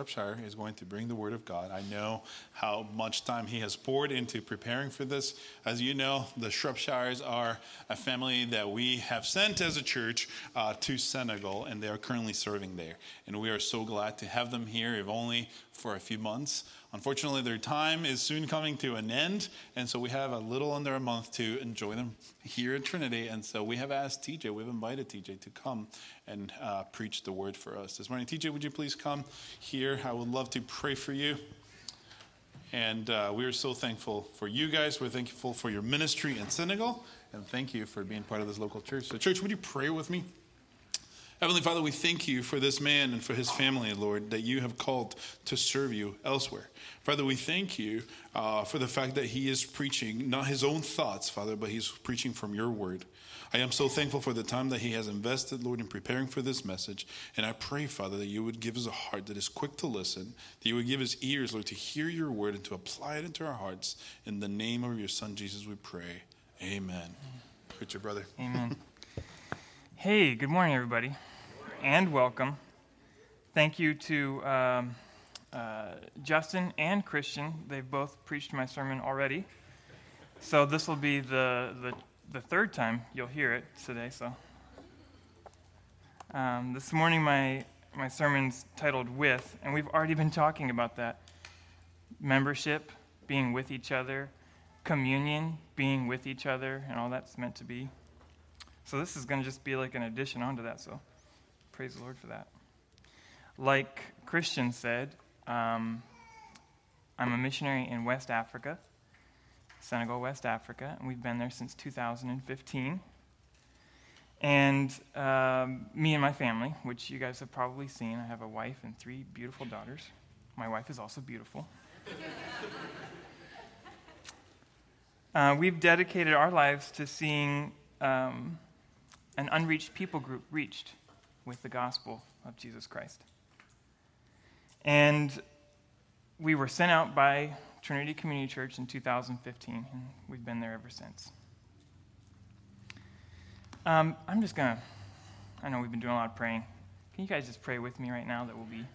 Shropshire is going to bring the word of God. I know how much time he has poured into preparing for this. As you know, the Shropshires are a family that we have sent as a church uh, to Senegal, and they are currently serving there. And we are so glad to have them here, if only for a few months. Unfortunately, their time is soon coming to an end, and so we have a little under a month to enjoy them here at Trinity. And so we have asked TJ, we've invited TJ to come and uh, preach the word for us this morning. TJ, would you please come here? I would love to pray for you. And uh, we are so thankful for you guys. We're thankful for your ministry in Senegal, and thank you for being part of this local church. So, church, would you pray with me? Heavenly Father, we thank you for this man and for his family, Lord, that you have called to serve you elsewhere. Father, we thank you uh, for the fact that he is preaching not his own thoughts, Father, but he's preaching from your word. I am so thankful for the time that he has invested, Lord, in preparing for this message. And I pray, Father, that you would give us a heart that is quick to listen, that you would give us ears, Lord, to hear your word and to apply it into our hearts. In the name of your Son, Jesus, we pray. Amen. Preach your brother. Amen. hey, good morning, everybody and welcome. Thank you to um, uh, Justin and Christian. They've both preached my sermon already. So this will be the, the, the third time you'll hear it today. So um, this morning, my, my sermon's titled With, and we've already been talking about that membership, being with each other, communion, being with each other, and all that's meant to be. So this is going to just be like an addition onto that. So Praise the Lord for that. Like Christian said, um, I'm a missionary in West Africa, Senegal, West Africa, and we've been there since 2015. And um, me and my family, which you guys have probably seen, I have a wife and three beautiful daughters. My wife is also beautiful. uh, we've dedicated our lives to seeing um, an unreached people group reached with the gospel of Jesus Christ. And we were sent out by Trinity Community Church in 2015, and we've been there ever since. Um, I'm just going to, I know we've been doing a lot of praying. Can you guys just pray with me right now that we'll be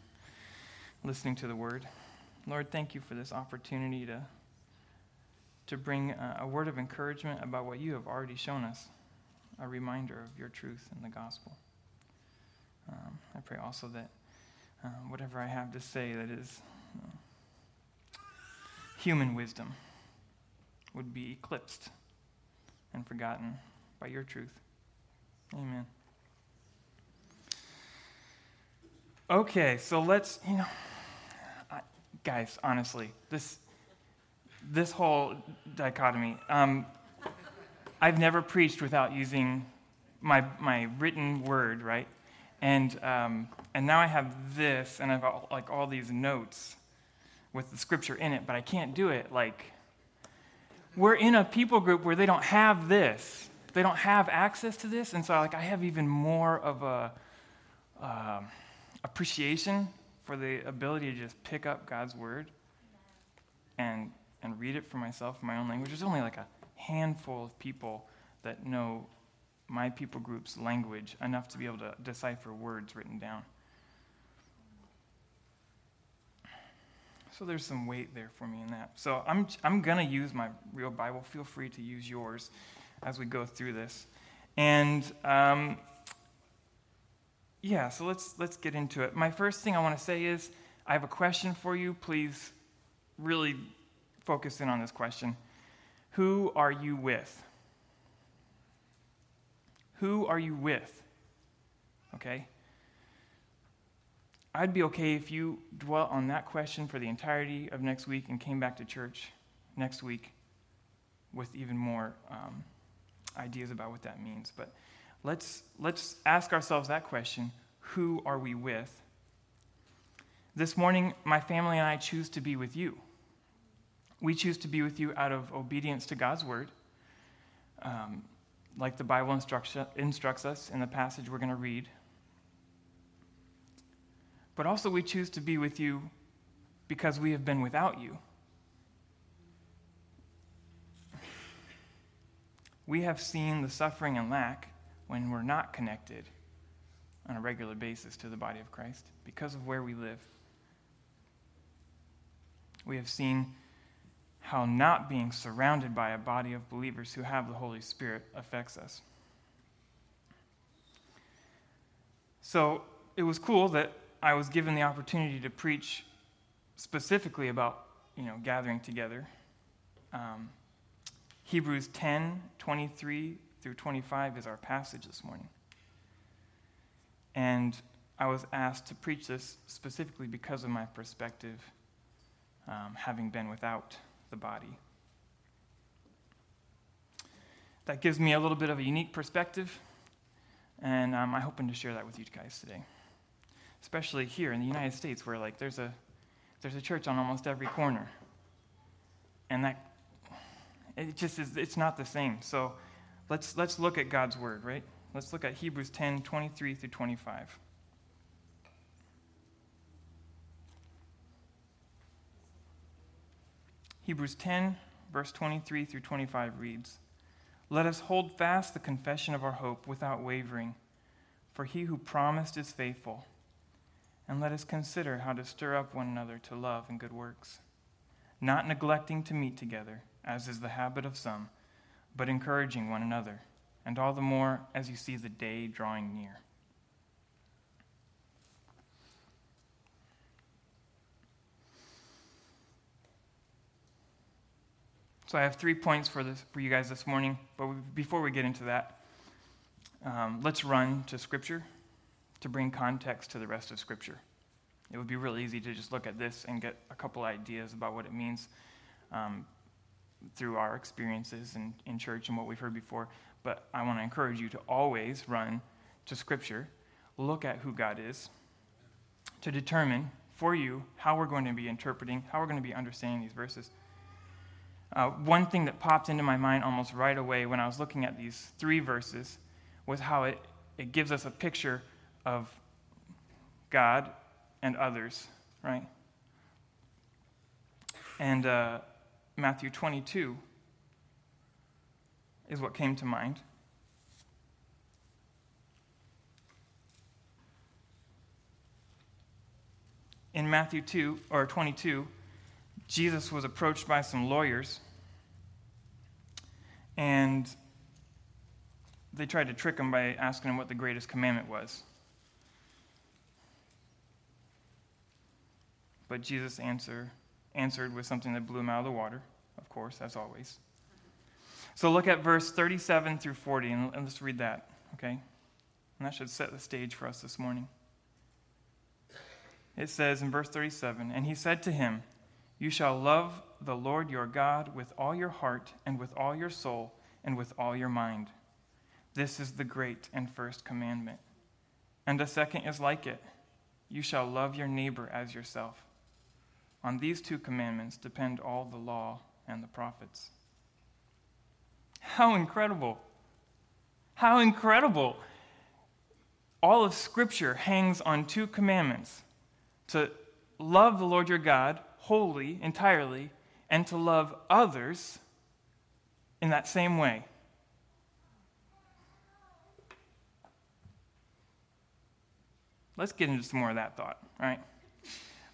listening to the word? Lord, thank you for this opportunity to, to bring a, a word of encouragement about what you have already shown us, a reminder of your truth in the gospel. Um, I pray also that uh, whatever I have to say that is uh, human wisdom would be eclipsed and forgotten by your truth. Amen. Okay, so let's, you know, I, guys, honestly, this this whole dichotomy. Um, I've never preached without using my my written word, right? And, um, and now I have this, and I've got like all these notes with the scripture in it, but I can't do it. Like, we're in a people group where they don't have this. They don't have access to this, and so like I have even more of a uh, appreciation for the ability to just pick up God's word and and read it for myself in my own language. There's only like a handful of people that know my people group's language enough to be able to decipher words written down. So there's some weight there for me in that. So I'm, I'm going to use my real Bible. Feel free to use yours as we go through this. And um, yeah, so let's, let's get into it. My first thing I want to say is I have a question for you. Please really focus in on this question Who are you with? Who are you with? Okay? I'd be okay if you dwelt on that question for the entirety of next week and came back to church next week with even more um, ideas about what that means. But let's, let's ask ourselves that question Who are we with? This morning, my family and I choose to be with you. We choose to be with you out of obedience to God's word. Um, like the Bible instructs, instructs us in the passage we're going to read. But also, we choose to be with you because we have been without you. We have seen the suffering and lack when we're not connected on a regular basis to the body of Christ because of where we live. we have seen how not being surrounded by a body of believers who have the Holy Spirit affects us. So it was cool that I was given the opportunity to preach specifically about you know gathering together. Um, Hebrews 10 23 through 25 is our passage this morning. And I was asked to preach this specifically because of my perspective, um, having been without the body. That gives me a little bit of a unique perspective, and um, I'm hoping to share that with you guys today. Especially here in the United States, where like there's a there's a church on almost every corner, and that it just is it's not the same. So let's let's look at God's word, right? Let's look at Hebrews 10, 23 through 25. Hebrews 10, verse 23 through 25 reads Let us hold fast the confession of our hope without wavering, for he who promised is faithful. And let us consider how to stir up one another to love and good works, not neglecting to meet together, as is the habit of some, but encouraging one another, and all the more as you see the day drawing near. So I have three points for, this, for you guys this morning. But before we get into that, um, let's run to Scripture to bring context to the rest of Scripture. It would be really easy to just look at this and get a couple ideas about what it means um, through our experiences in, in church and what we've heard before. But I want to encourage you to always run to Scripture, look at who God is, to determine for you how we're going to be interpreting, how we're going to be understanding these verses. Uh, one thing that popped into my mind almost right away when I was looking at these three verses was how it, it gives us a picture of God and others, right? And uh, Matthew 22 is what came to mind. In Matthew 2 or 22, Jesus was approached by some lawyers and they tried to trick him by asking him what the greatest commandment was. But Jesus answer, answered with something that blew him out of the water, of course, as always. So look at verse 37 through 40, and let's read that, okay? And that should set the stage for us this morning. It says in verse 37 And he said to him, You shall love the Lord your God with all your heart, and with all your soul, and with all your mind. This is the great and first commandment. And the second is like it You shall love your neighbor as yourself. On these two commandments depend all the law and the prophets. How incredible! How incredible! All of Scripture hangs on two commandments to love the Lord your God wholly, entirely, and to love others in that same way. Let's get into some more of that thought, right?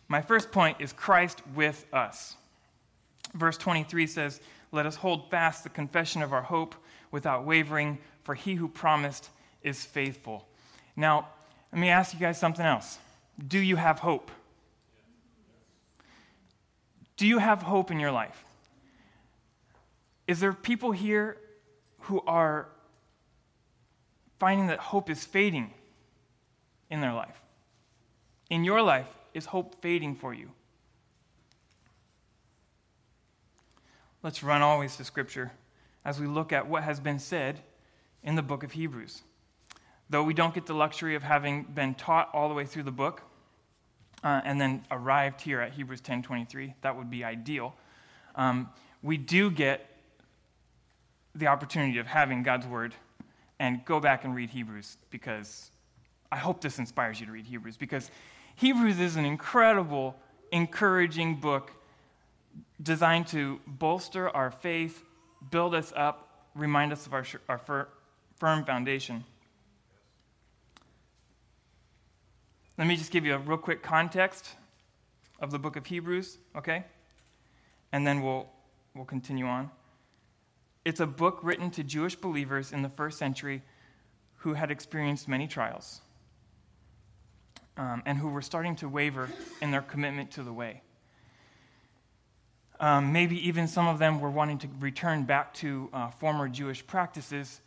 My first point is Christ with us. Verse 23 says, Let us hold fast the confession of our hope without wavering, for he who promised is faithful. Now, let me ask you guys something else. Do you have hope? Do you have hope in your life? Is there people here who are finding that hope is fading in their life? In your life, is hope fading for you? Let's run always to Scripture as we look at what has been said in the book of Hebrews. Though we don't get the luxury of having been taught all the way through the book, uh, and then arrived here at Hebrews 10:23. That would be ideal. Um, we do get the opportunity of having God's word and go back and read Hebrews because I hope this inspires you to read Hebrews because Hebrews is an incredible, encouraging book designed to bolster our faith, build us up, remind us of our, our firm foundation. Let me just give you a real quick context of the book of Hebrews, okay? and then we'll, we'll continue on. It's a book written to Jewish believers in the first century who had experienced many trials um, and who were starting to waver in their commitment to the way. Um, maybe even some of them were wanting to return back to uh, former Jewish practices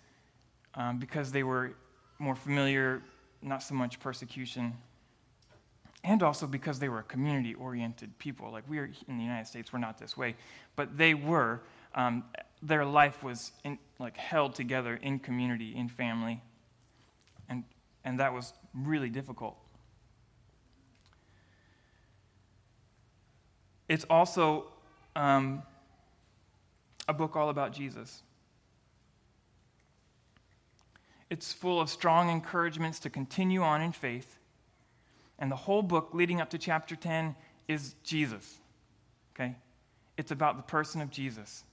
um, because they were more familiar, not so much persecution, and also because they were a community oriented people. Like we are in the United States, we're not this way, but they were. Um, their life was in, like held together in community, in family, and, and that was really difficult. It's also um, a book all about Jesus. It's full of strong encouragements to continue on in faith. And the whole book leading up to chapter 10 is Jesus. Okay? It's about the person of Jesus.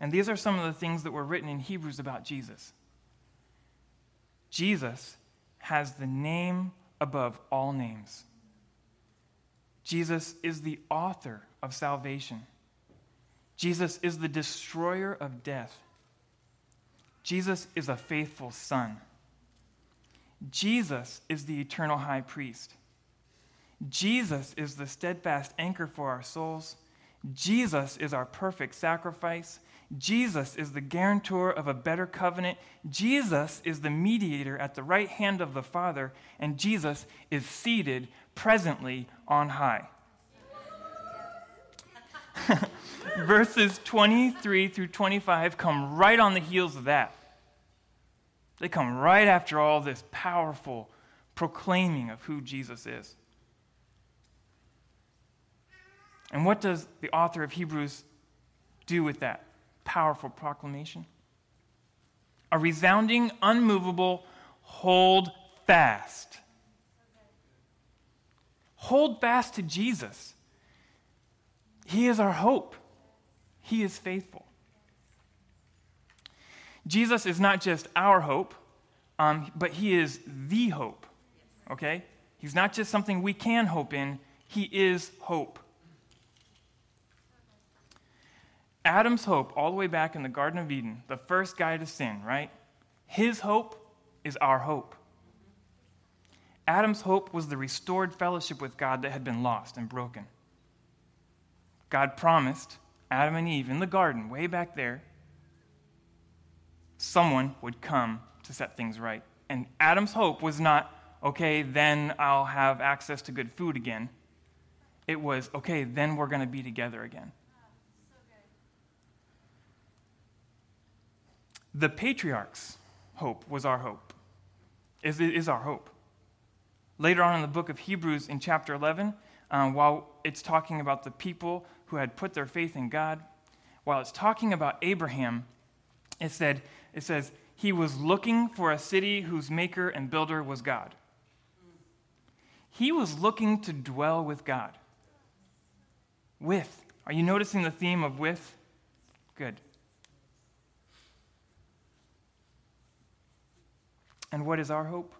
And these are some of the things that were written in Hebrews about Jesus. Jesus has the name above all names. Jesus is the author of salvation. Jesus is the destroyer of death. Jesus is a faithful son. Jesus is the eternal high priest. Jesus is the steadfast anchor for our souls. Jesus is our perfect sacrifice. Jesus is the guarantor of a better covenant. Jesus is the mediator at the right hand of the Father. And Jesus is seated presently on high. Verses 23 through 25 come right on the heels of that. They come right after all this powerful proclaiming of who Jesus is. And what does the author of Hebrews do with that powerful proclamation? A resounding, unmovable, hold fast. Hold fast to Jesus. He is our hope, He is faithful. Jesus is not just our hope, um, but He is the hope. Okay? He's not just something we can hope in, He is hope. Adam's hope, all the way back in the Garden of Eden, the first guy to sin, right? His hope is our hope. Adam's hope was the restored fellowship with God that had been lost and broken. God promised Adam and Eve in the garden, way back there, someone would come to set things right. And Adam's hope was not, okay, then I'll have access to good food again. It was, okay, then we're going to be together again. The patriarch's hope was our hope, is, is our hope. Later on in the book of Hebrews, in chapter 11, um, while it's talking about the people who had put their faith in God, while it's talking about Abraham, it, said, it says, he was looking for a city whose maker and builder was God. He was looking to dwell with God. With. Are you noticing the theme of with? Good. And what is our hope?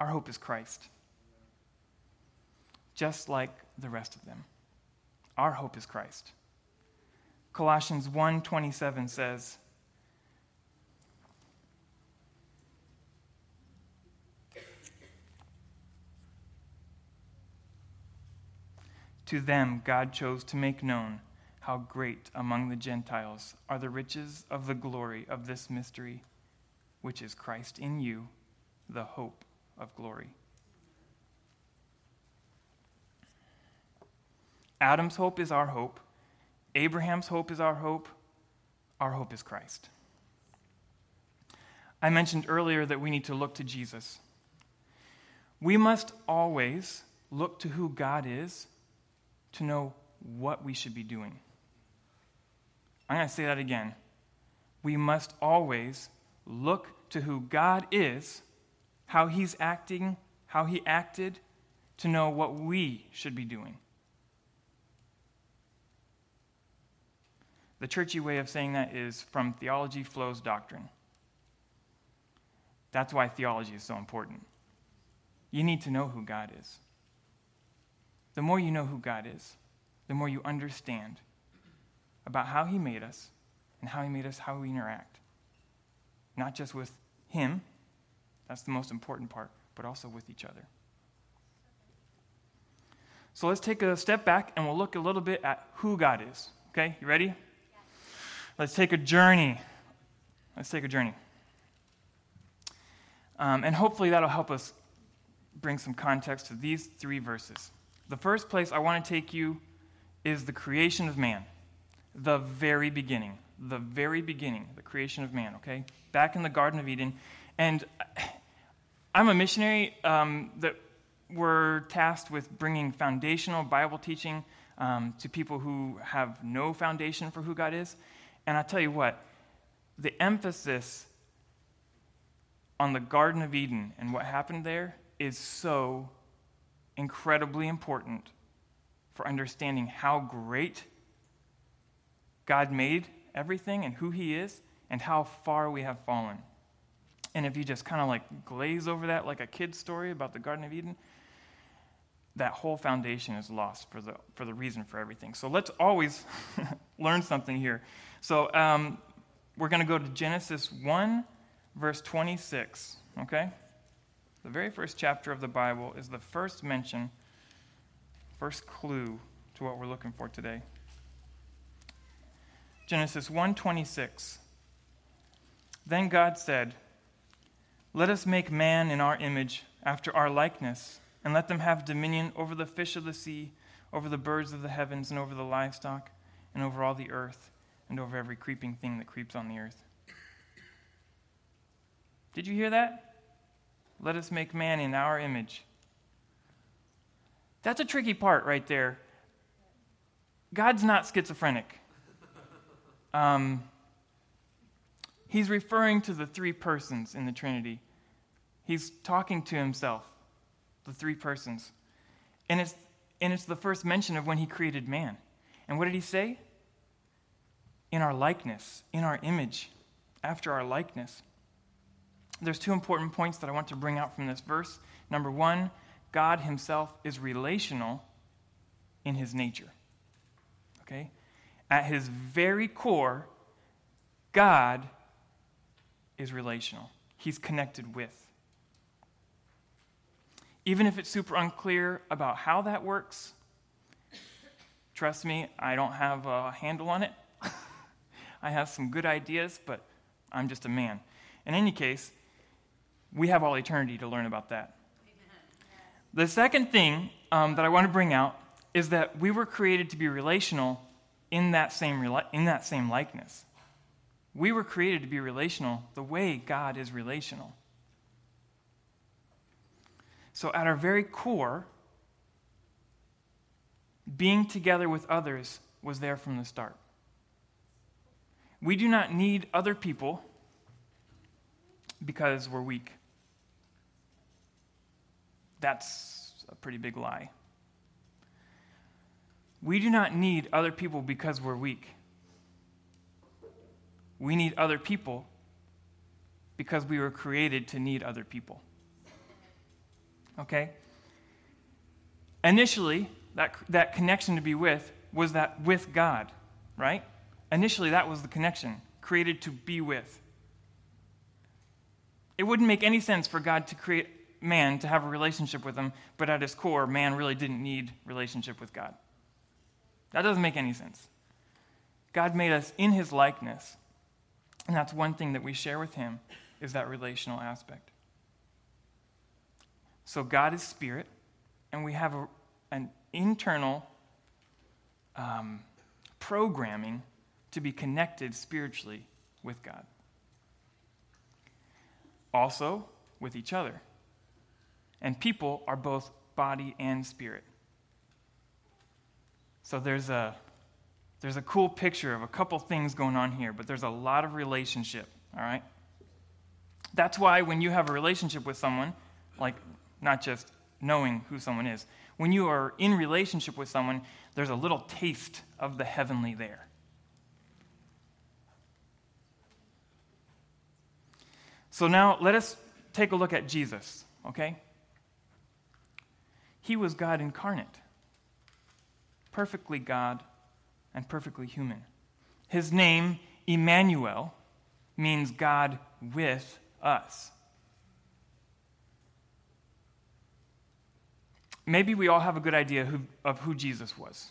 Our hope is Christ. Just like the rest of them. Our hope is Christ. Colossians 1:27 says, To them God chose to make known how great among the Gentiles are the riches of the glory of this mystery which is Christ in you, the hope of glory. Adam's hope is our hope. Abraham's hope is our hope. Our hope is Christ. I mentioned earlier that we need to look to Jesus. We must always look to who God is to know what we should be doing. I'm going to say that again. We must always look to who God is, how He's acting, how He acted, to know what we should be doing. The churchy way of saying that is from theology flows doctrine. That's why theology is so important. You need to know who God is. The more you know who God is, the more you understand about how He made us and how He made us how we interact. Not just with Him, that's the most important part, but also with each other. So let's take a step back and we'll look a little bit at who God is. Okay, you ready? Let's take a journey. Let's take a journey. Um, and hopefully that'll help us bring some context to these three verses. The first place I want to take you is the creation of man, the very beginning. The very beginning, the creation of man, okay? Back in the Garden of Eden. And I'm a missionary um, that we're tasked with bringing foundational Bible teaching um, to people who have no foundation for who God is. And I tell you what, the emphasis on the Garden of Eden and what happened there is so incredibly important for understanding how great God made everything and who He is and how far we have fallen. And if you just kind of like glaze over that like a kid's story about the Garden of Eden, that whole foundation is lost for the, for the reason for everything. So let's always learn something here. So um, we're going to go to Genesis 1, verse 26, okay? The very first chapter of the Bible is the first mention, first clue to what we're looking for today. Genesis 1:26 Then God said, "Let us make man in our image, after our likeness." and let them have dominion over the fish of the sea, over the birds of the heavens, and over the livestock, and over all the earth, and over every creeping thing that creeps on the earth. Did you hear that? Let us make man in our image. That's a tricky part right there. God's not schizophrenic. Um, he's referring to the three persons in the Trinity. He's talking to himself the three persons. And it's, and it's the first mention of when he created man. And what did he say? In our likeness, in our image, after our likeness. There's two important points that I want to bring out from this verse. Number one, God himself is relational in his nature. Okay? At his very core, God is relational. He's connected with. Even if it's super unclear about how that works, trust me, I don't have a handle on it. I have some good ideas, but I'm just a man. In any case, we have all eternity to learn about that. The second thing um, that I want to bring out is that we were created to be relational in that same, in that same likeness. We were created to be relational the way God is relational. So, at our very core, being together with others was there from the start. We do not need other people because we're weak. That's a pretty big lie. We do not need other people because we're weak. We need other people because we were created to need other people okay? Initially, that, that connection to be with was that with God, right? Initially, that was the connection, created to be with. It wouldn't make any sense for God to create man to have a relationship with him, but at his core, man really didn't need relationship with God. That doesn't make any sense. God made us in his likeness, and that's one thing that we share with him is that relational aspect. So God is spirit, and we have a, an internal um, programming to be connected spiritually with God. Also, with each other. And people are both body and spirit. So there's a, there's a cool picture of a couple things going on here, but there's a lot of relationship, all right? That's why when you have a relationship with someone, like not just knowing who someone is. When you are in relationship with someone, there's a little taste of the heavenly there. So now let us take a look at Jesus, okay? He was God incarnate, perfectly God and perfectly human. His name, Emmanuel, means God with us. Maybe we all have a good idea who, of who Jesus was.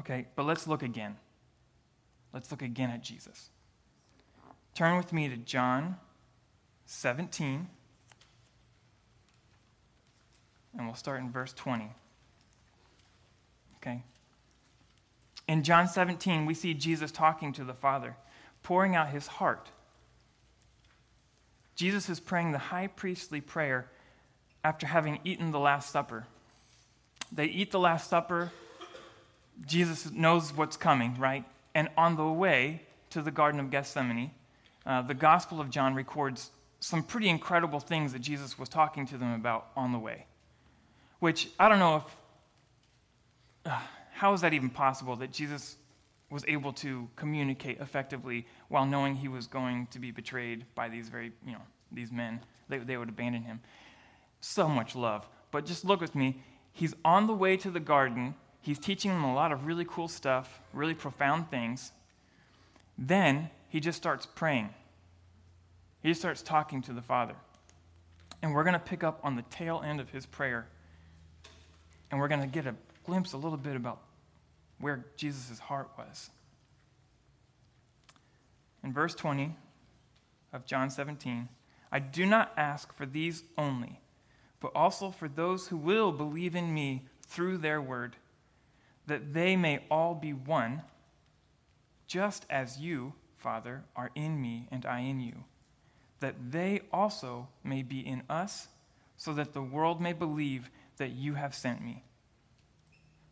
Okay, but let's look again. Let's look again at Jesus. Turn with me to John 17, and we'll start in verse 20. Okay? In John 17, we see Jesus talking to the Father, pouring out his heart. Jesus is praying the high priestly prayer after having eaten the Last Supper. They eat the Last Supper. Jesus knows what's coming, right? And on the way to the Garden of Gethsemane, uh, the Gospel of John records some pretty incredible things that Jesus was talking to them about on the way. Which I don't know if. How is that even possible that Jesus was able to communicate effectively while knowing he was going to be betrayed by these very, you know, these men? They, they would abandon him. So much love. But just look with me. He's on the way to the garden. He's teaching them a lot of really cool stuff, really profound things. Then he just starts praying. He just starts talking to the Father. And we're going to pick up on the tail end of his prayer. And we're going to get a glimpse a little bit about where Jesus' heart was. In verse 20 of John 17, I do not ask for these only but also for those who will believe in me through their word, that they may all be one, just as you, Father, are in me and I in you, that they also may be in us, so that the world may believe that you have sent me.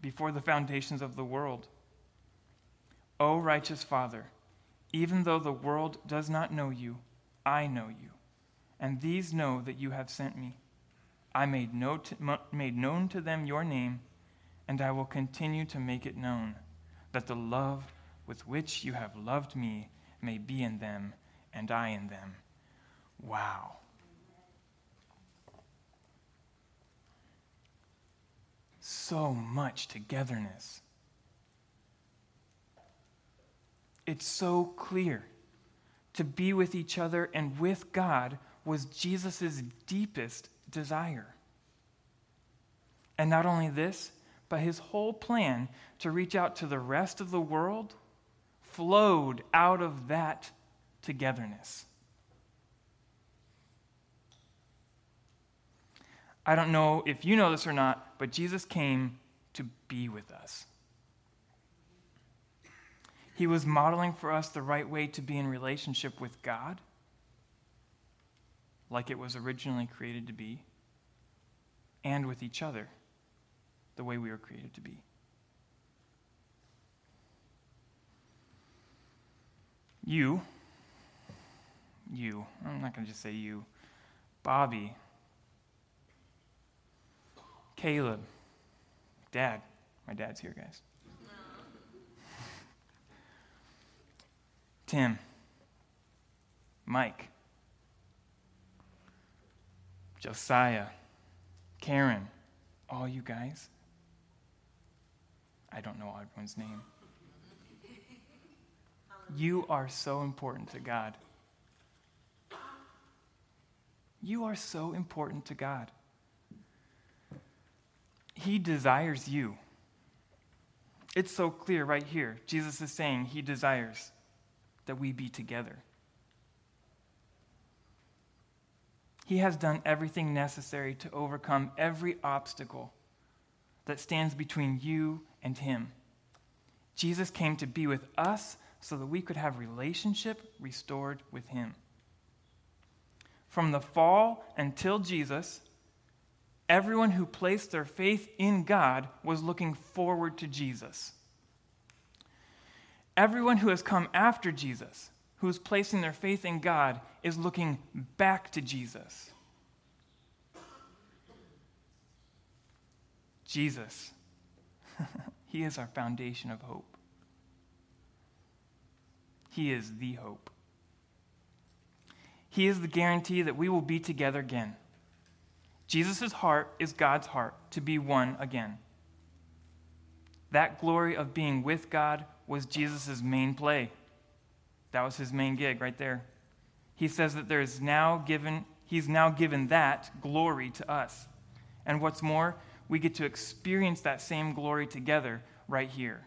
before the foundations of the world. O righteous Father, even though the world does not know you, I know you and these know that you have sent me. I made, made known to them your name, and I will continue to make it known, that the love with which you have loved me may be in them, and I in them. Wow. So much togetherness. It's so clear to be with each other and with God was Jesus' deepest desire. And not only this, but his whole plan to reach out to the rest of the world flowed out of that togetherness. I don't know if you know this or not, but Jesus came to be with us. He was modeling for us the right way to be in relationship with God like it was originally created to be, and with each other the way we were created to be. You, you, I'm not going to just say you, Bobby, Caleb, Dad, my dad's here, guys. Tim, Mike, Josiah, Karen, all you guys. I don't know everyone's name. You are so important to God. You are so important to God. He desires you. It's so clear right here. Jesus is saying he desires that we be together. He has done everything necessary to overcome every obstacle that stands between you and Him. Jesus came to be with us so that we could have relationship restored with Him. From the fall until Jesus, Everyone who placed their faith in God was looking forward to Jesus. Everyone who has come after Jesus, who is placing their faith in God, is looking back to Jesus. Jesus, He is our foundation of hope. He is the hope. He is the guarantee that we will be together again. Jesus' heart is God's heart to be one again. That glory of being with God was Jesus' main play. That was his main gig right there. He says that there is now given, he's now given that glory to us. And what's more, we get to experience that same glory together right here.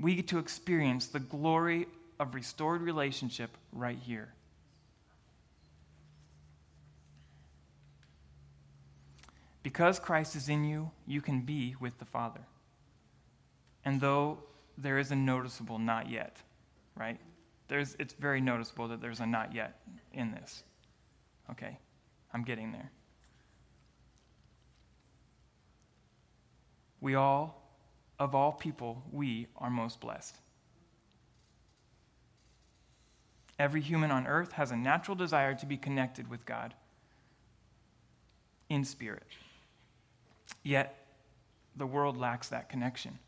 We get to experience the glory of restored relationship right here. Because Christ is in you, you can be with the Father. And though there is a noticeable not yet, right? There's, it's very noticeable that there's a not yet in this. Okay, I'm getting there. We all, of all people, we are most blessed. Every human on earth has a natural desire to be connected with God in spirit. Yet, the world lacks that connection.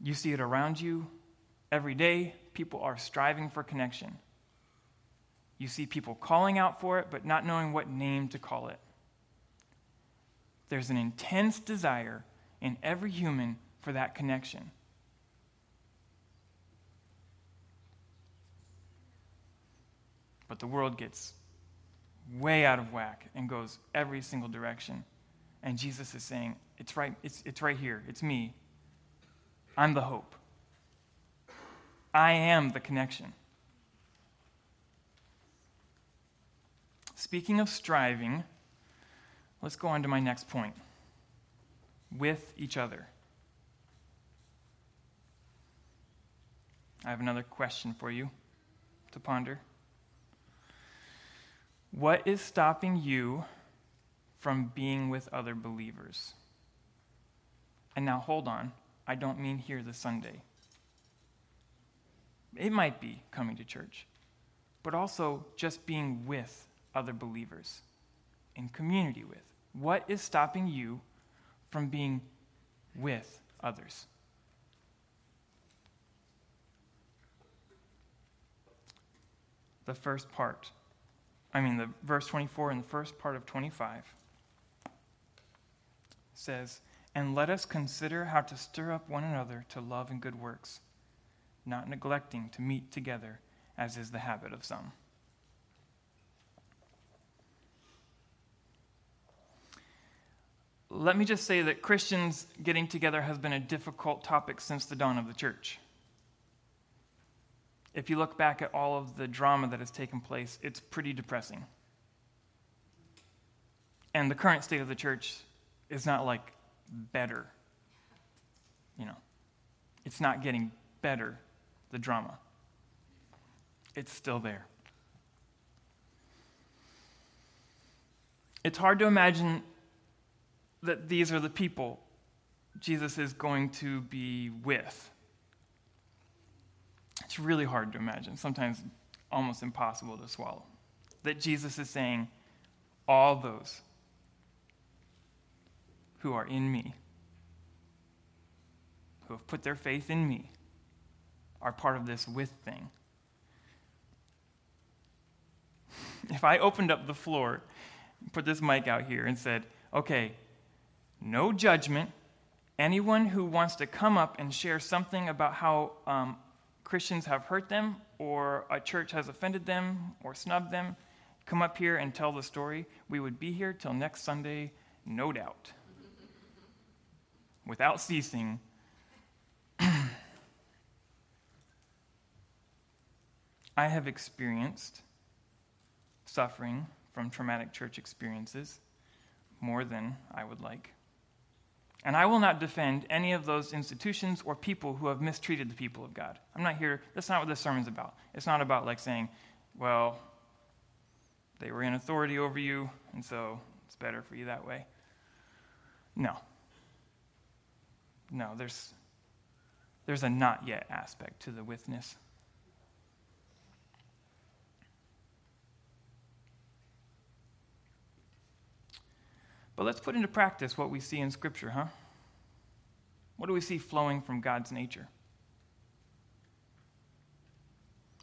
You see it around you every day. People are striving for connection. You see people calling out for it, but not knowing what name to call it. There's an intense desire in every human for that connection. But the world gets way out of whack and goes every single direction. And Jesus is saying, It's right, it's, it's right here. It's me. I'm the hope. I am the connection. Speaking of striving, let's go on to my next point with each other. I have another question for you to ponder. What is stopping you from being with other believers? And now hold on. I don't mean here this Sunday. It might be coming to church, but also just being with other believers, in community with. What is stopping you from being with others? The first part, I mean, the verse 24 and the first part of 25 says, and let us consider how to stir up one another to love and good works, not neglecting to meet together, as is the habit of some. Let me just say that Christians getting together has been a difficult topic since the dawn of the church. If you look back at all of the drama that has taken place, it's pretty depressing. And the current state of the church is not like better. You know, it's not getting better, the drama. It's still there. It's hard to imagine that these are the people Jesus is going to be with. It's really hard to imagine, sometimes almost impossible to swallow. That Jesus is saying, all those who are in me, who have put their faith in me, are part of this with thing. If I opened up the floor, put this mic out here, and said, okay, no judgment, anyone who wants to come up and share something about how um, Christians have hurt them or a church has offended them or snubbed them, come up here and tell the story. We would be here till next Sunday, no doubt without ceasing. I have experienced suffering from traumatic church experiences more than I would like. And I will not defend any of those institutions or people who have mistreated the people of God. I'm not here, that's not what this sermon's about. It's not about like saying, well, they were in authority over you, and so it's better for you that way. No. No, there's, there's a not yet aspect to the witness. But let's put into practice what we see in Scripture, huh? What do we see flowing from God's nature?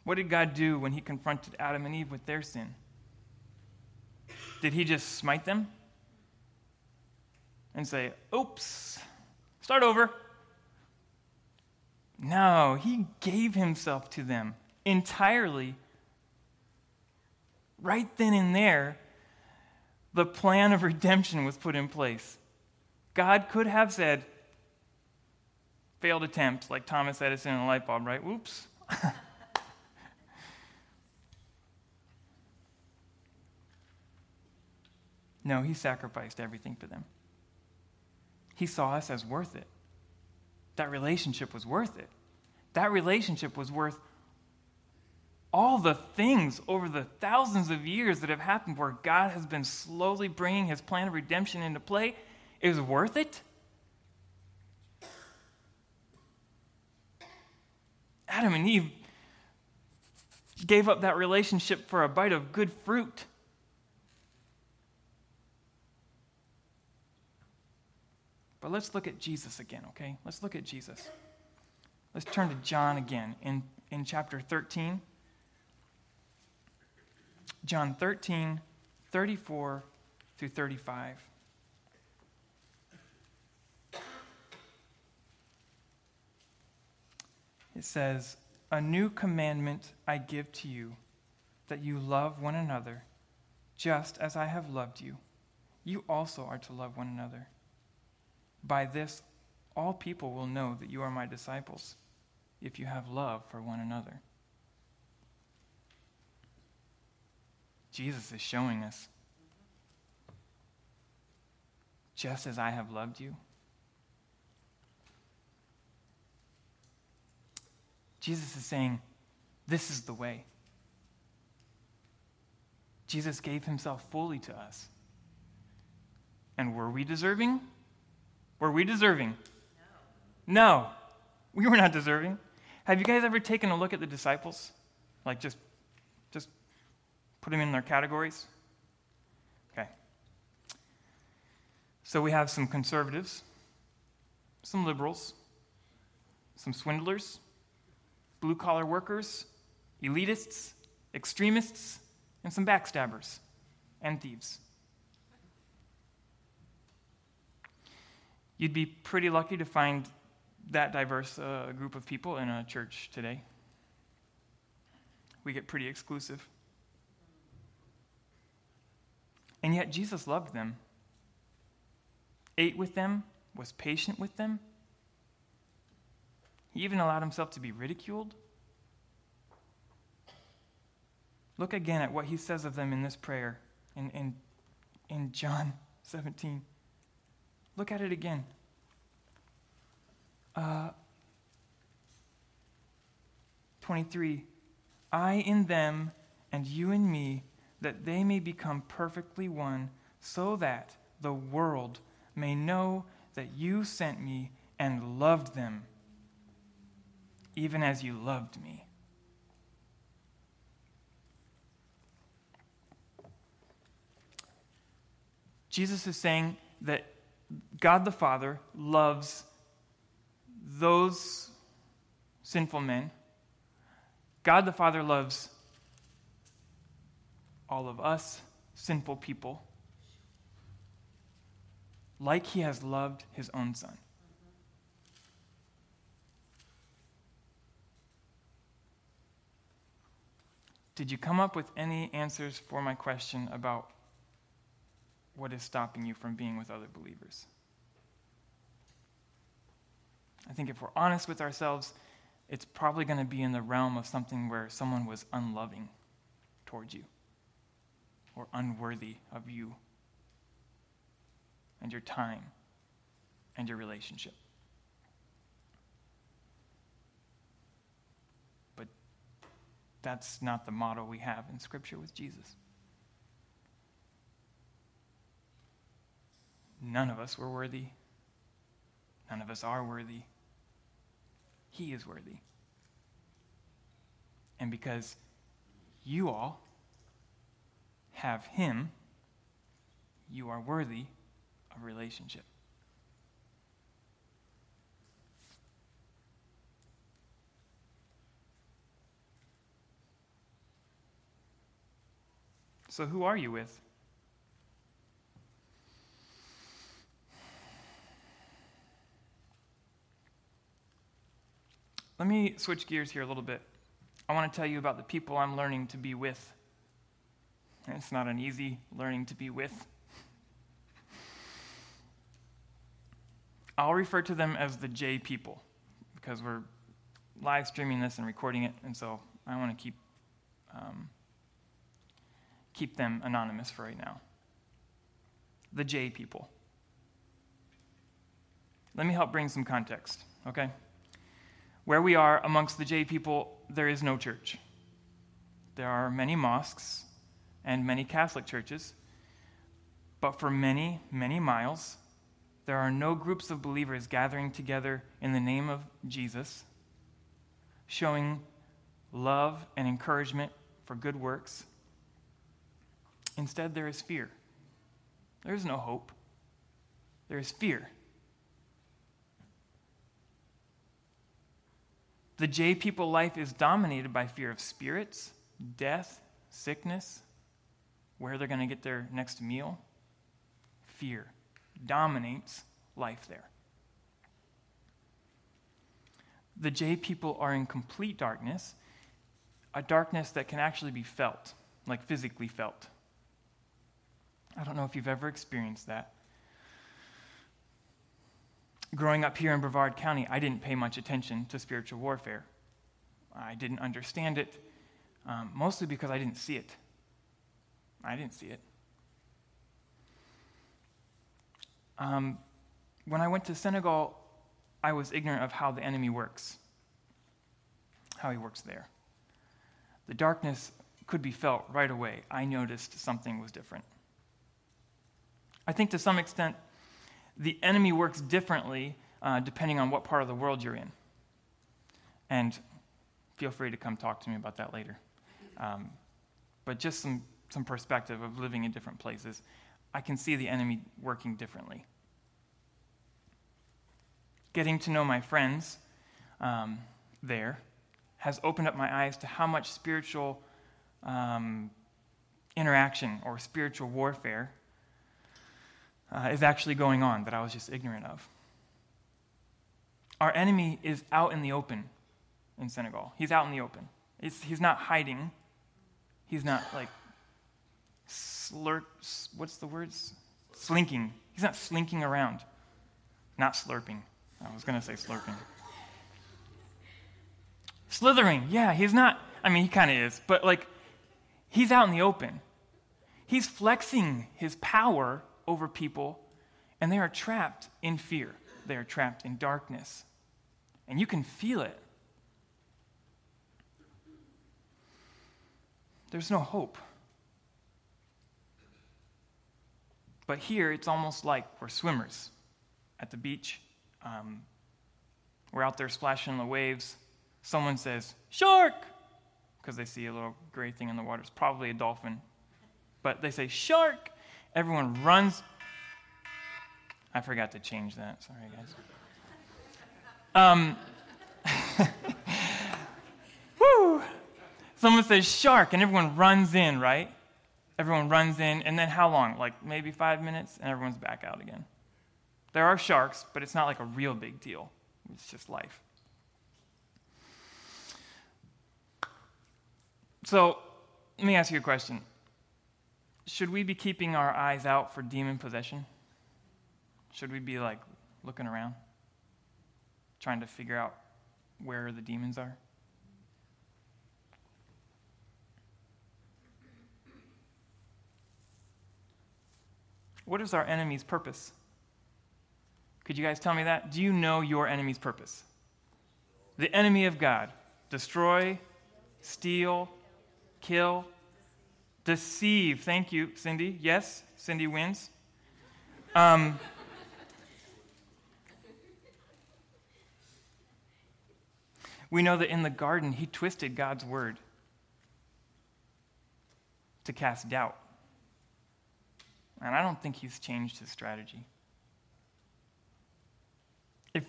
What did God do when he confronted Adam and Eve with their sin? Did he just smite them and say, oops, start over? No, he gave himself to them entirely. Right then and there, the plan of redemption was put in place. God could have said, failed attempt, like Thomas Edison and a light bulb, right? Whoops. no, he sacrificed everything for them. He saw us as worth it. That relationship was worth it. That relationship was worth all the things over the thousands of years that have happened where God has been slowly bringing his plan of redemption into play is worth it? Adam and Eve gave up that relationship for a bite of good fruit. But let's look at Jesus again, okay? Let's look at Jesus. Let's turn to John again in, in chapter 13. John 13, 34 through 35. It says, A new commandment I give to you, that you love one another, just as I have loved you. You also are to love one another. By this, all people will know that you are my disciples, if you have love for one another. Jesus is showing us just as I have loved you. Jesus is saying, This is the way. Jesus gave himself fully to us. And were we deserving? Were we deserving? No. No, we were not deserving. Have you guys ever taken a look at the disciples? Like just, just Put them in their categories? Okay. So we have some conservatives, some liberals, some swindlers, blue collar workers, elitists, extremists, and some backstabbers and thieves. You'd be pretty lucky to find that diverse uh, group of people in a church today. We get pretty exclusive. And yet Jesus loved them, ate with them, was patient with them. He even allowed himself to be ridiculed. Look again at what he says of them in this prayer in, in, in John 17. Look at it again. Uh, 23. I in them and you in me that they may become perfectly one, so that the world may know that you sent me and loved them, even as you loved me. Jesus is saying that God the Father loves those sinful men. God the Father loves all of us sinful people like he has loved his own son. Did you come up with any answers for my question about what is stopping you from being with other believers? I think if we're honest with ourselves, it's probably going to be in the realm of something where someone was unloving towards you or unworthy of you and your time and your relationship. But that's not the model we have in Scripture with Jesus. None of us were worthy. None of us are worthy. He is worthy. And because you all have Him, you are worthy of relationship. So, who are you with? Let me switch gears here a little bit. I want to tell you about the people I'm learning to be with. It's not an easy learning to be with. I'll refer to them as the J people because we're live streaming this and recording it, and so I want to keep um, keep them anonymous for right now. The J people. Let me help bring some context, okay? Where we are amongst the J people, there is no church. There are many mosques and many Catholic churches, but for many, many miles, there are no groups of believers gathering together in the name of Jesus, showing love and encouragement for good works. Instead, there is fear. There is no hope. There is fear. The J people life is dominated by fear of spirits, death, sickness, where they're going to get their next meal. Fear dominates life there. The J people are in complete darkness, a darkness that can actually be felt, like physically felt. I don't know if you've ever experienced that growing up here in Brevard County, I didn't pay much attention to spiritual warfare. I didn't understand it, um, mostly because I didn't see it. I didn't see it. Um, when I went to Senegal, I was ignorant of how the enemy works, how he works there. The darkness could be felt right away. I noticed something was different. I think to some extent, the enemy works differently uh, depending on what part of the world you're in. And feel free to come talk to me about that later. Um, but just some, some perspective of living in different places, I can see the enemy working differently. Getting to know my friends um, there has opened up my eyes to how much spiritual um, interaction or spiritual warfare uh, is actually going on that I was just ignorant of. Our enemy is out in the open in Senegal. He's out in the open. He's not hiding. He's not like slurp, what's the words? Slinking. He's not slinking around. Not slurping. I was going to say slurping. Slithering. Yeah, he's not. I mean, he kind of is, but like, he's out in the open. He's flexing his power over people, and they are trapped in fear. They are trapped in darkness. And you can feel it. There's no hope. But here, it's almost like we're swimmers at the beach. Um, we're out there splashing in the waves. Someone says, Shark! Because they see a little gray thing in the water. It's probably a dolphin. But they say, Shark! Everyone runs. I forgot to change that. Sorry, guys. Um, woo! Someone says shark, and everyone runs in, right? Everyone runs in, and then how long? Like maybe five minutes, and everyone's back out again. There are sharks, but it's not like a real big deal. It's just life. So, let me ask you a question should we be keeping our eyes out for demon possession? Should we be like looking around, trying to figure out where the demons are? What is our enemy's purpose? Could you guys tell me that? Do you know your enemy's purpose? The enemy of God destroy, steal, kill, Deceive. Thank you, Cindy. Yes, Cindy wins. Um, we know that in the garden, he twisted God's word to cast doubt. And I don't think he's changed his strategy. If,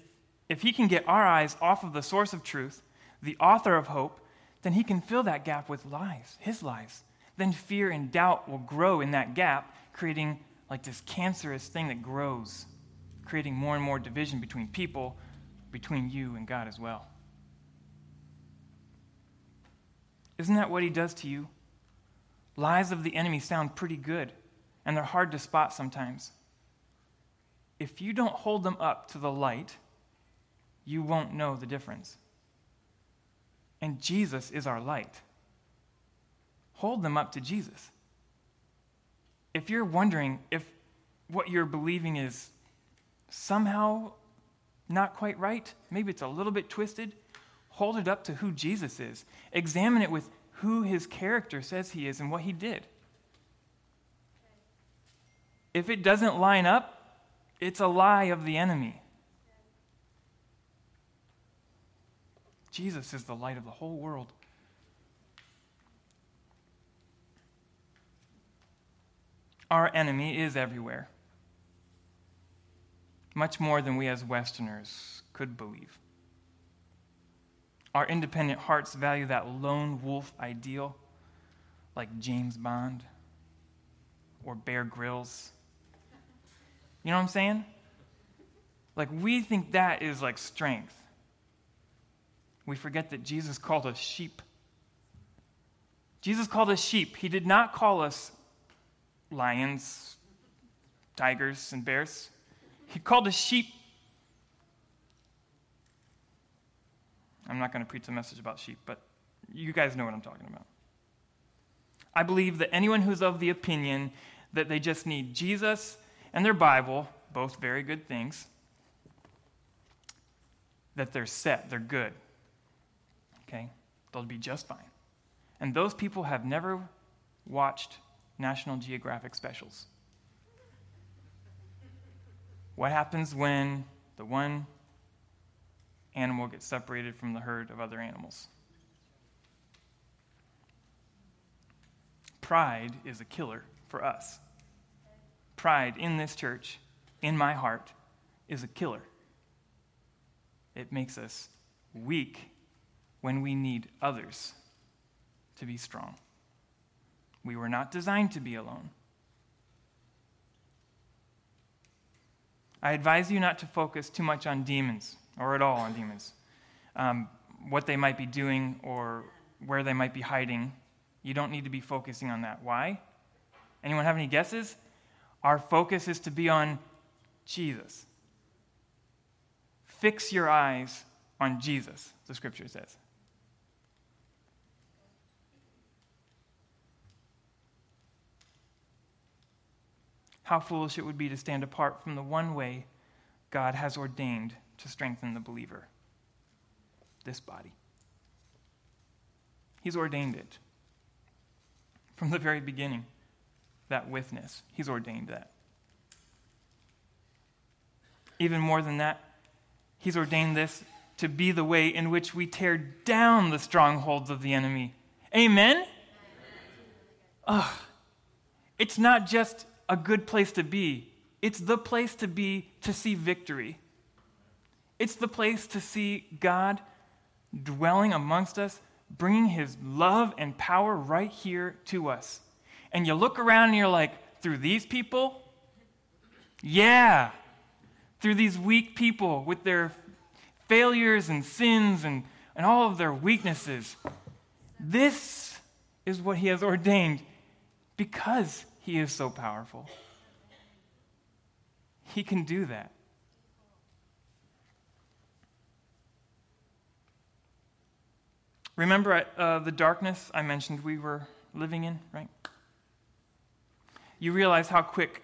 if he can get our eyes off of the source of truth, the author of hope, then he can fill that gap with lies, his lies. Then fear and doubt will grow in that gap, creating like this cancerous thing that grows, creating more and more division between people, between you and God as well. Isn't that what he does to you? Lies of the enemy sound pretty good, and they're hard to spot sometimes. If you don't hold them up to the light, you won't know the difference. And Jesus is our light. Hold them up to Jesus. If you're wondering if what you're believing is somehow not quite right, maybe it's a little bit twisted, hold it up to who Jesus is. Examine it with who his character says he is and what he did. If it doesn't line up, it's a lie of the enemy. Jesus is the light of the whole world. Our enemy is everywhere, much more than we as Westerners could believe. Our independent hearts value that lone wolf ideal, like James Bond or Bear Grylls. You know what I'm saying? Like, we think that is like strength. We forget that Jesus called us sheep. Jesus called us sheep. He did not call us lions, tigers, and bears. He called us sheep I'm not going to preach a message about sheep, but you guys know what I'm talking about. I believe that anyone who's of the opinion that they just need Jesus and their Bible, both very good things, that they're set, they're good. Okay? They'll be just fine. And those people have never watched National Geographic specials. What happens when the one animal gets separated from the herd of other animals. Pride is a killer for us. Pride in this church, in my heart, is a killer. It makes us weak when we need others to be strong. We were not designed to be alone. I advise you not to focus too much on demons or at all on demons. Um, what they might be doing or where they might be hiding. You don't need to be focusing on that. Why? Anyone have any guesses? Our focus is to be on Jesus. Fix your eyes on Jesus, the scripture says. How foolish it would be to stand apart from the one way God has ordained to strengthen the believer this body. He's ordained it. From the very beginning, that withness, He's ordained that. Even more than that, He's ordained this to be the way in which we tear down the strongholds of the enemy. Amen? Ugh. It's not just a good place to be, it's the place to be to see victory. It's the place to see God dwelling amongst us, bringing his love and power right here to us. And you look around and you're like, through these people? Yeah. Through these weak people with their failures and sins and, and all of their weaknesses. This is what he has ordained because he is so powerful. He can do that. Remember uh, the darkness I mentioned we were living in, right? You realize how quick,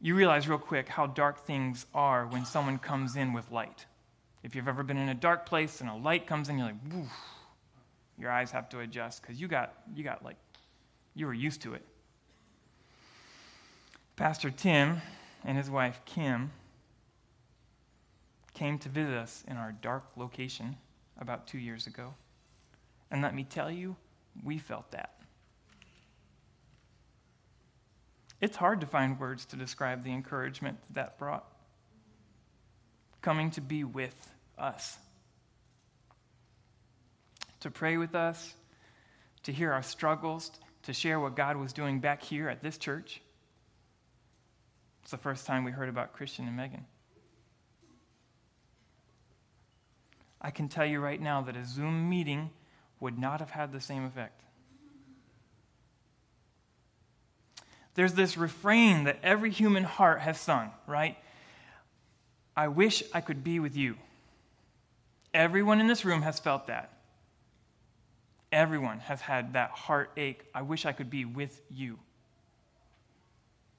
you realize real quick how dark things are when someone comes in with light. If you've ever been in a dark place and a light comes in, you're like, woof, your eyes have to adjust because you got, you got like, you were used to it. Pastor Tim and his wife Kim came to visit us in our dark location about two years ago. And let me tell you, we felt that. It's hard to find words to describe the encouragement that brought. Coming to be with us, to pray with us, to hear our struggles, to share what God was doing back here at this church. It's the first time we heard about Christian and Megan. I can tell you right now that a Zoom meeting would not have had the same effect. There's this refrain that every human heart has sung, right? I wish I could be with you. Everyone in this room has felt that. Everyone has had that heartache. I wish I could be with you.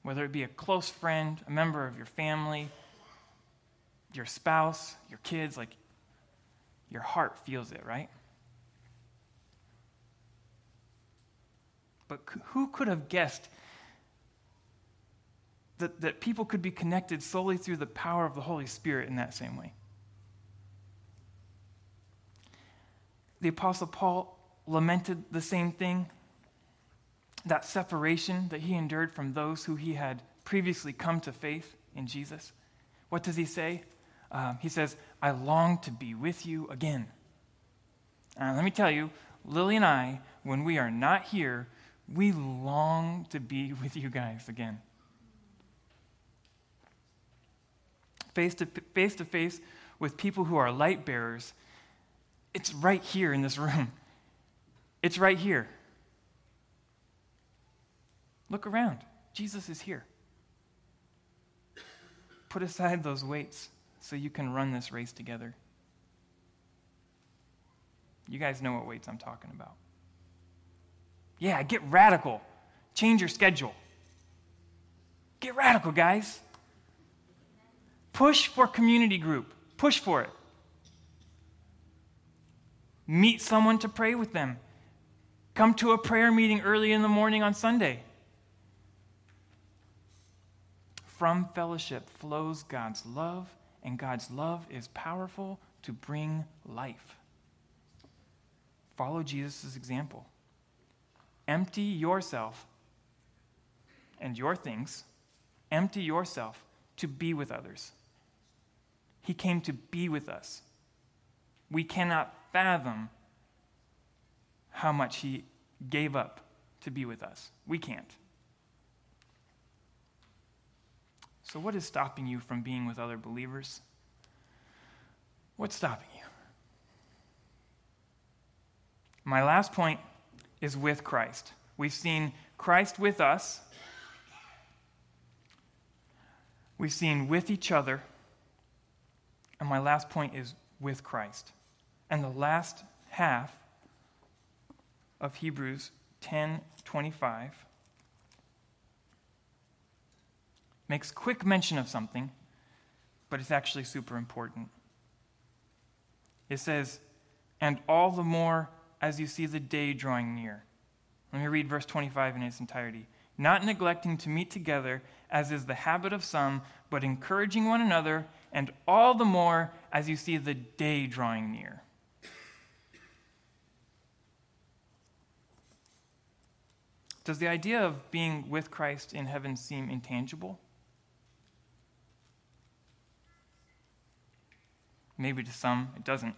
Whether it be a close friend, a member of your family, your spouse, your kids, like your heart feels it, right? But who could have guessed that, that people could be connected solely through the power of the Holy Spirit in that same way? The Apostle Paul lamented the same thing that separation that he endured from those who he had previously come to faith in Jesus. What does he say? Um, he says, I long to be with you again. Uh, let me tell you, Lily and I, when we are not here, we long to be with you guys again. Face to face, to face with people who are light bearers, it's right here in this room. It's right here. Look around. Jesus is here. Put aside those weights so you can run this race together. You guys know what weights I'm talking about. Yeah, get radical. Change your schedule. Get radical, guys. Push for community group. Push for it. Meet someone to pray with them. Come to a prayer meeting early in the morning on Sunday. From fellowship flows God's love, and God's love is powerful to bring life. Follow Jesus' example. Empty yourself and your things, empty yourself to be with others. He came to be with us. We cannot fathom how much He gave up to be with us. We can't. So, what is stopping you from being with other believers? What's stopping you? My last point is with Christ. We've seen Christ with us, we've seen with each other, and my last point is with Christ. And the last half of Hebrews 10:25 makes quick mention of something, but it's actually super important. It says, "And all the more as you see the day drawing near." Let me read verse 25 in its entirety. Not neglecting to meet together, as is the habit of some, but encouraging one another, and all the more as you see the day drawing near. Does the idea of being with Christ in heaven seem intangible? Maybe to some it doesn't.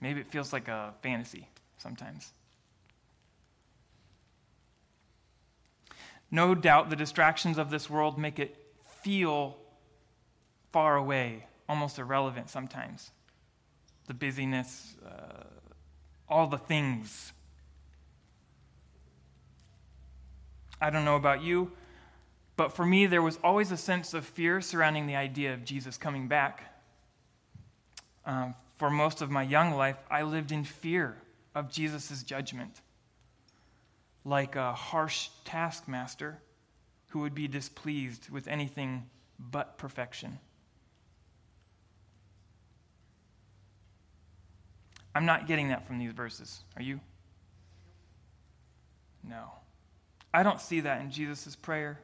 Maybe it feels like a fantasy sometimes. No doubt the distractions of this world make it feel far away, almost irrelevant sometimes. The busyness, uh, all the things. I don't know about you, but for me, there was always a sense of fear surrounding the idea of Jesus coming back. Um, for most of my young life, I lived in fear of Jesus' judgment, like a harsh taskmaster who would be displeased with anything but perfection. I'm not getting that from these verses. Are you? No. I don't see that in Jesus' prayer.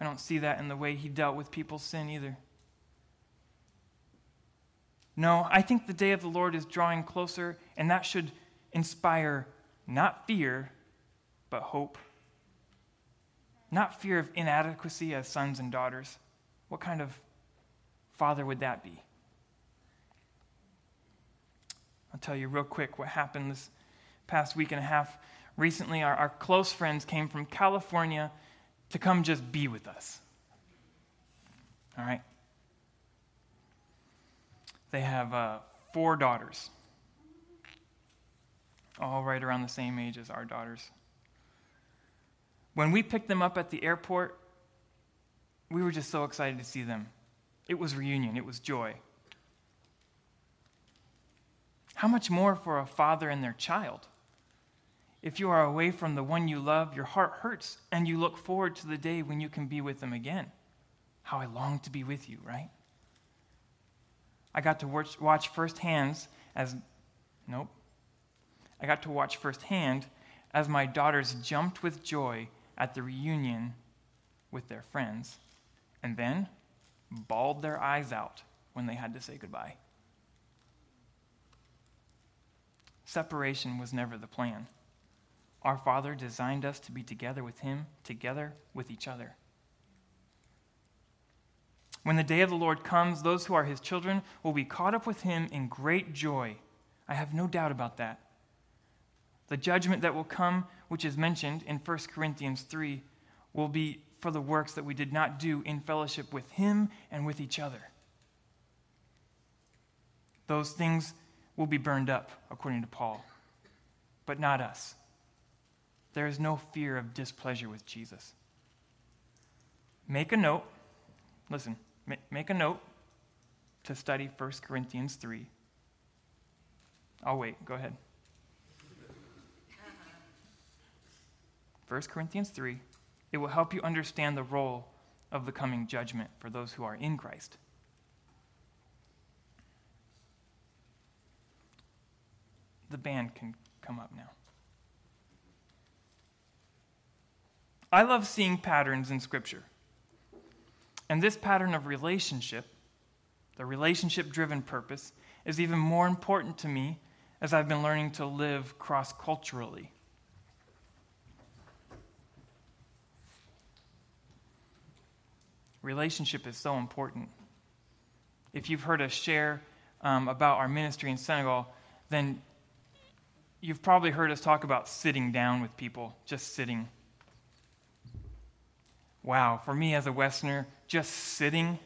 I don't see that in the way he dealt with people's sin either. No, I think the day of the Lord is drawing closer, and that should inspire not fear, but hope. Not fear of inadequacy as sons and daughters. What kind of father would that be? I'll tell you real quick what happened this past week and a half. Recently, our, our close friends came from California to come just be with us. All right? They have uh, four daughters, all right around the same age as our daughters. When we picked them up at the airport, we were just so excited to see them. It was reunion, it was joy. How much more for a father and their child? If you are away from the one you love, your heart hurts, and you look forward to the day when you can be with them again. How I long to be with you, right? I got to watch, watch firsthand as, nope. I got to watch firsthand as my daughters jumped with joy at the reunion with their friends, and then bawled their eyes out when they had to say goodbye. Separation was never the plan. Our Father designed us to be together with Him, together with each other. When the day of the Lord comes, those who are His children will be caught up with Him in great joy. I have no doubt about that. The judgment that will come, which is mentioned in 1 Corinthians 3, will be for the works that we did not do in fellowship with Him and with each other. Those things will be burned up, according to Paul, but not us. There is no fear of displeasure with Jesus. Make a note, listen, make a note to study 1 Corinthians 3. I'll wait, go ahead. 1 Corinthians 3. It will help you understand the role of the coming judgment for those who are in Christ. The band can come up now. I love seeing patterns in Scripture. And this pattern of relationship, the relationship driven purpose, is even more important to me as I've been learning to live cross culturally. Relationship is so important. If you've heard us share um, about our ministry in Senegal, then you've probably heard us talk about sitting down with people, just sitting wow, for me as a Westerner, just sitting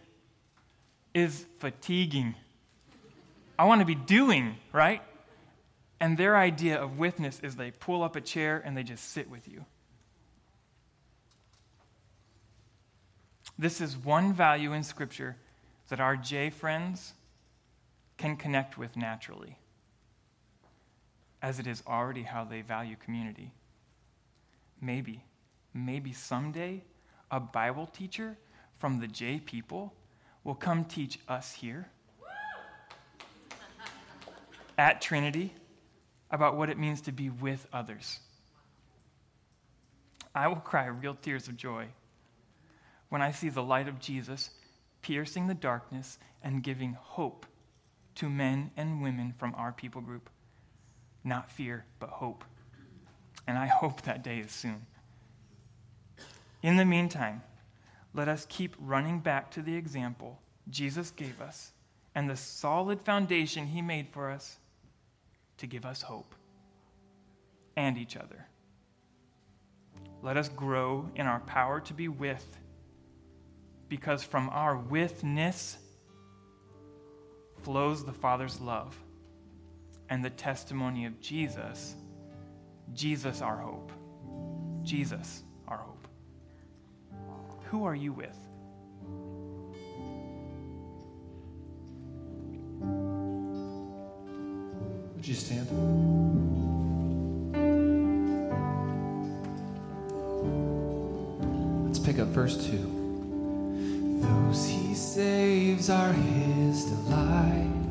is fatiguing. I want to be doing, right? And their idea of withness is they pull up a chair and they just sit with you. This is one value in Scripture that our J friends can connect with naturally, as it is already how they value community. Maybe, maybe someday a Bible teacher from the J people will come teach us here at Trinity about what it means to be with others. I will cry real tears of joy when I see the light of Jesus piercing the darkness and giving hope to men and women from our people group. Not fear, but hope. And I hope that day is soon. In the meantime, let us keep running back to the example Jesus gave us and the solid foundation he made for us to give us hope and each other. Let us grow in our power to be with, because from our withness flows the Father's love and the testimony of Jesus. Jesus, our hope. Jesus, our hope. Who are you with? Would you stand? Let's pick up verse 2. Those he saves are his delight.